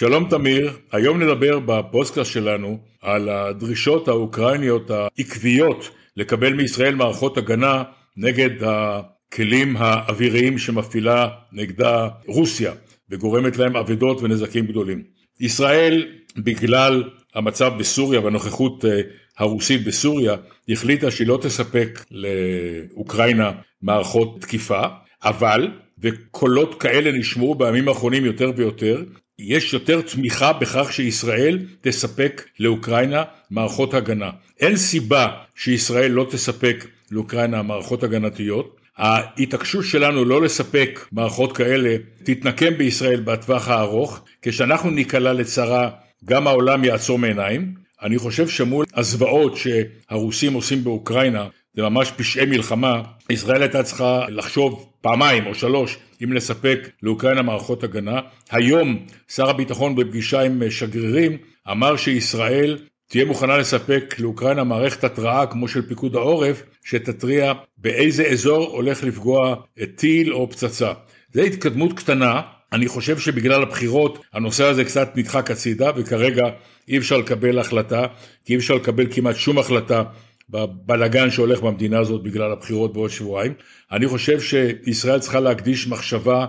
שלום תמיר, היום נדבר בפודקאסט שלנו על הדרישות האוקראיניות העקביות לקבל מישראל מערכות הגנה נגד הכלים האוויריים שמפעילה נגדה רוסיה וגורמת להם אבדות ונזקים גדולים. ישראל בגלל המצב בסוריה והנוכחות אה, הרוסית בסוריה החליטה שהיא לא תספק לאוקראינה מערכות תקיפה אבל וקולות כאלה נשמעו בימים האחרונים יותר ויותר יש יותר תמיכה בכך שישראל תספק לאוקראינה מערכות הגנה. אין סיבה שישראל לא תספק לאוקראינה מערכות הגנתיות. ההתעקשות שלנו לא לספק מערכות כאלה תתנקם בישראל בטווח הארוך. כשאנחנו ניקלע לצרה גם העולם יעצור מעיניים. אני חושב שמול הזוועות שהרוסים עושים באוקראינה זה ממש פשעי מלחמה, ישראל הייתה צריכה לחשוב פעמיים או שלוש אם לספק לאוקראינה מערכות הגנה. היום שר הביטחון בפגישה עם שגרירים אמר שישראל תהיה מוכנה לספק לאוקראינה מערכת התראה כמו של פיקוד העורף שתתריע באיזה אזור הולך לפגוע טיל או פצצה. זו התקדמות קטנה, אני חושב שבגלל הבחירות הנושא הזה קצת נדחק הצידה וכרגע אי אפשר לקבל החלטה, כי אי אפשר לקבל כמעט שום החלטה בבלגן שהולך במדינה הזאת בגלל הבחירות בעוד שבועיים. אני חושב שישראל צריכה להקדיש מחשבה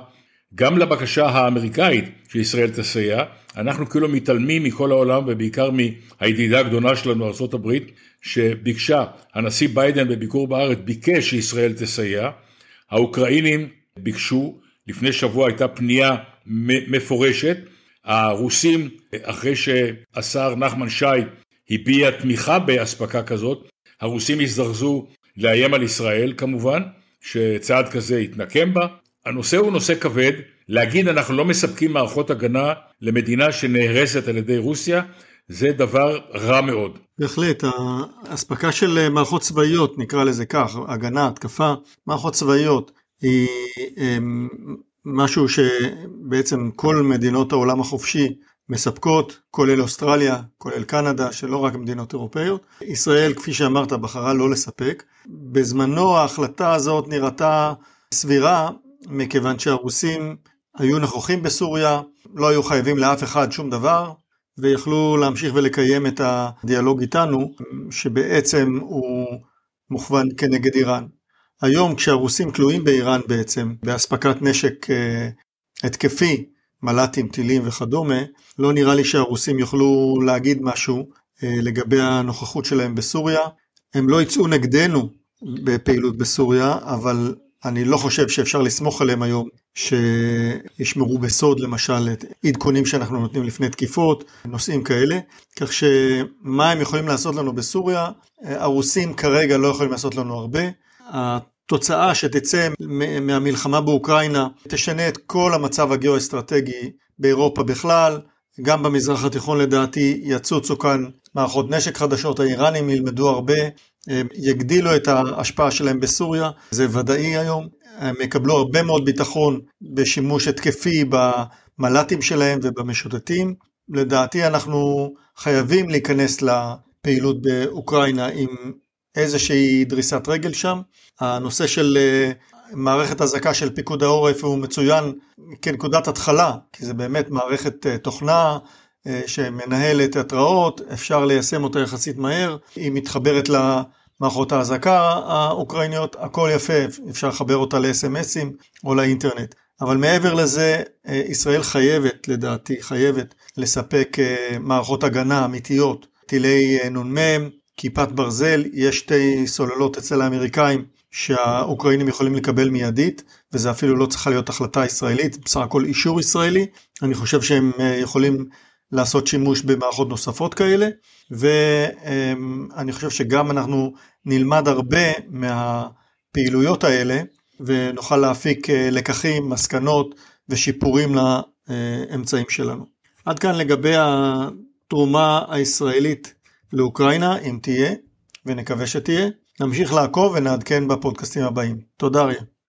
גם לבקשה האמריקאית שישראל תסייע. אנחנו כאילו מתעלמים מכל העולם ובעיקר מהידידה הגדולה שלנו ארה"ב שביקשה, הנשיא ביידן בביקור בארץ ביקש שישראל תסייע. האוקראינים ביקשו, לפני שבוע הייתה פנייה מפורשת. הרוסים, אחרי שהשר נחמן שי הביע תמיכה באספקה כזאת, הרוסים הזדרזו לאיים על ישראל כמובן, שצעד כזה יתנקם בה. הנושא הוא נושא כבד, להגיד אנחנו לא מספקים מערכות הגנה למדינה שנהרסת על ידי רוסיה, זה דבר רע מאוד. בהחלט, האספקה של מערכות צבאיות, נקרא לזה כך, הגנה, התקפה, מערכות צבאיות, היא משהו שבעצם כל מדינות העולם החופשי מספקות, כולל אוסטרליה, כולל קנדה, שלא רק מדינות אירופאיות. ישראל, כפי שאמרת, בחרה לא לספק. בזמנו ההחלטה הזאת נראתה סבירה, מכיוון שהרוסים היו נכוחים בסוריה, לא היו חייבים לאף אחד שום דבר, ויכלו להמשיך ולקיים את הדיאלוג איתנו, שבעצם הוא מוכוון כנגד איראן. היום כשהרוסים תלויים באיראן בעצם, באספקת נשק אה, התקפי מל"טים, טילים וכדומה, לא נראה לי שהרוסים יוכלו להגיד משהו אה, לגבי הנוכחות שלהם בסוריה. הם לא יצאו נגדנו בפעילות בסוריה, אבל אני לא חושב שאפשר לסמוך עליהם היום שישמרו בסוד למשל את עדכונים שאנחנו נותנים לפני תקיפות, נושאים כאלה, כך שמה הם יכולים לעשות לנו בסוריה, אה, הרוסים כרגע לא יכולים לעשות לנו הרבה. תוצאה שתצא מהמלחמה באוקראינה תשנה את כל המצב הגיאו-אסטרטגי באירופה בכלל, גם במזרח התיכון לדעתי יצוצו כאן מערכות נשק חדשות, האיראנים ילמדו הרבה, יגדילו את ההשפעה שלהם בסוריה, זה ודאי היום, הם יקבלו הרבה מאוד ביטחון בשימוש התקפי במל"טים שלהם ובמשוטטים, לדעתי אנחנו חייבים להיכנס לפעילות באוקראינה עם איזושהי דריסת רגל שם. הנושא של אה, מערכת אזעקה של פיקוד העורף הוא מצוין כנקודת התחלה, כי זה באמת מערכת אה, תוכנה אה, שמנהלת התראות, אפשר ליישם אותה יחסית מהר, היא מתחברת למערכות האזעקה האוקראיניות, הכל יפה, אפשר לחבר אותה ל-SMSים או לאינטרנט. אבל מעבר לזה, ישראל חייבת, לדעתי, חייבת לספק מערכות הגנה אמיתיות, טילי נ"מ, כיפת ברזל, יש שתי סוללות אצל האמריקאים שהאוקראינים יכולים לקבל מיידית, וזה אפילו לא צריכה להיות החלטה ישראלית, בסך הכל אישור ישראלי. אני חושב שהם אה, יכולים לעשות שימוש במערכות נוספות כאלה, ואני חושב שגם אנחנו נלמד הרבה מהפעילויות האלה, ונוכל להפיק אה, לקחים, מסקנות ושיפורים לאמצעים שלנו. עד כאן לגבי התרומה הישראלית לאוקראינה, אם תהיה, ונקווה שתהיה. נמשיך לעקוב ונעדכן בפודקאסטים הבאים. תודה אריה.